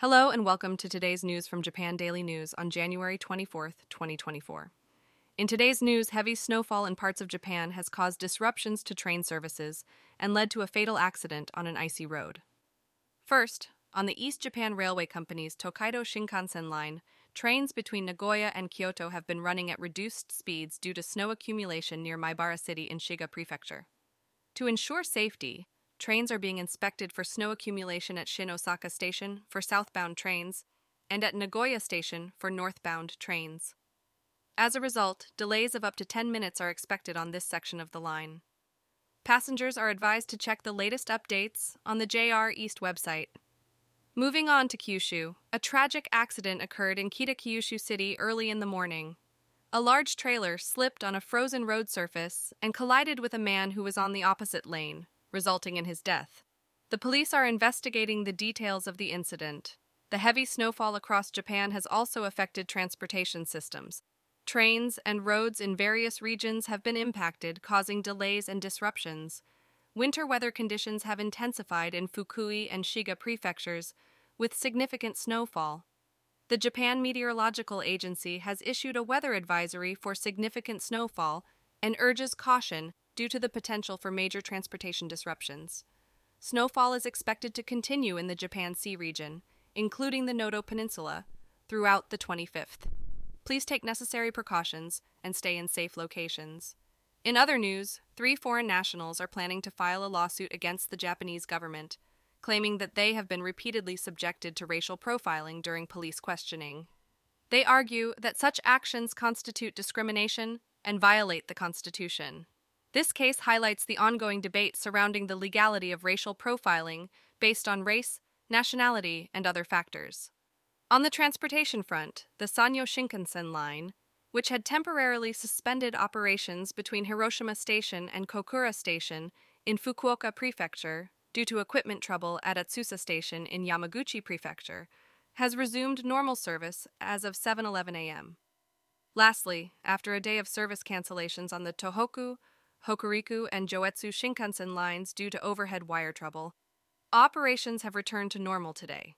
Hello and welcome to today's news from Japan Daily News on January 24th, 2024. In today's news, heavy snowfall in parts of Japan has caused disruptions to train services and led to a fatal accident on an icy road. First, on the East Japan Railway Company's Tokaido Shinkansen line, trains between Nagoya and Kyoto have been running at reduced speeds due to snow accumulation near Maibara City in Shiga Prefecture. To ensure safety, trains are being inspected for snow accumulation at Shin Osaka Station for southbound trains and at Nagoya Station for northbound trains. As a result, delays of up to 10 minutes are expected on this section of the line. Passengers are advised to check the latest updates on the JR East website. Moving on to Kyushu, a tragic accident occurred in Kitakyushu City early in the morning. A large trailer slipped on a frozen road surface and collided with a man who was on the opposite lane, resulting in his death. The police are investigating the details of the incident. The heavy snowfall across Japan has also affected transportation systems. Trains and roads in various regions have been impacted, causing delays and disruptions. Winter weather conditions have intensified in Fukui and Shiga prefectures, with significant snowfall. The Japan Meteorological Agency has issued a weather advisory for significant snowfall and urges caution due to the potential for major transportation disruptions. Snowfall is expected to continue in the Japan Sea region, including the Noto Peninsula, throughout the 25th. Please take necessary precautions and stay in safe locations. In other news, three foreign nationals are planning to file a lawsuit against the Japanese government, claiming that they have been repeatedly subjected to racial profiling during police questioning. They argue that such actions constitute discrimination and violate the Constitution. This case highlights the ongoing debate surrounding the legality of racial profiling based on race, nationality, and other factors. On the transportation front, the Sanyo Shinkansen line, which had temporarily suspended operations between Hiroshima Station and Kokura Station in Fukuoka Prefecture due to equipment trouble at Atsusa Station in Yamaguchi Prefecture, has resumed normal service as of 7:11 a.m. Lastly, after a day of service cancellations on the Tohoku, Hokuriku, and Joetsu Shinkansen lines due to overhead wire trouble, operations have returned to normal today.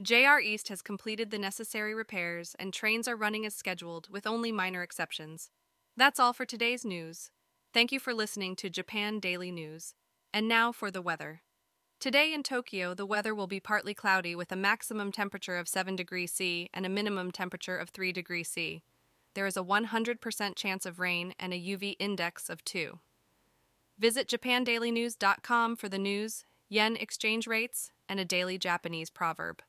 JR East has completed the necessary repairs and trains are running as scheduled with only minor exceptions. That's all for today's news. Thank you for listening to Japan Daily News. And now for the weather. Today in Tokyo, the weather will be partly cloudy with a maximum temperature of 7 degrees C and a minimum temperature of 3 degrees C. There is a 100% chance of rain and a UV index of 2. Visit japandailynews.com for the news, yen exchange rates, and a daily Japanese proverb.